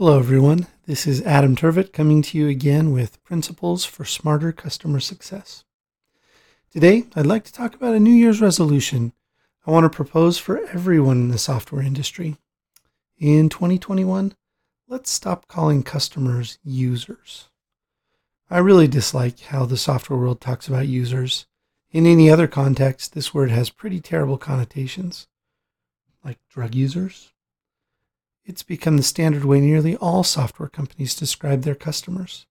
Hello, everyone. This is Adam Turvitt coming to you again with Principles for Smarter Customer Success. Today, I'd like to talk about a New Year's resolution I want to propose for everyone in the software industry. In 2021, let's stop calling customers users. I really dislike how the software world talks about users. In any other context, this word has pretty terrible connotations, like drug users, it's become the standard way nearly all software companies describe their customers.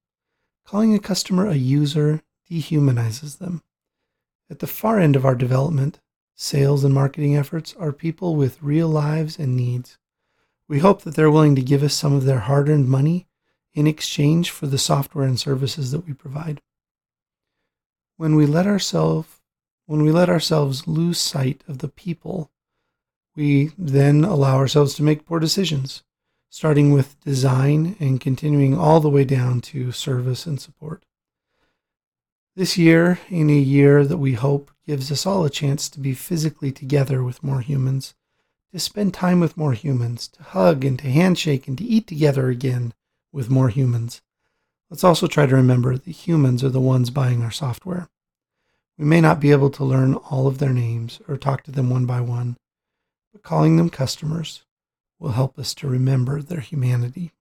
Calling a customer a user dehumanizes them. At the far end of our development, sales and marketing efforts are people with real lives and needs. We hope that they're willing to give us some of their hard earned money in exchange for the software and services that we provide. When we let ourselves when we let ourselves lose sight of the people we then allow ourselves to make poor decisions, starting with design and continuing all the way down to service and support. This year, in a year that we hope gives us all a chance to be physically together with more humans, to spend time with more humans, to hug and to handshake and to eat together again with more humans. Let's also try to remember that humans are the ones buying our software. We may not be able to learn all of their names or talk to them one by one, but calling them customers will help us to remember their humanity.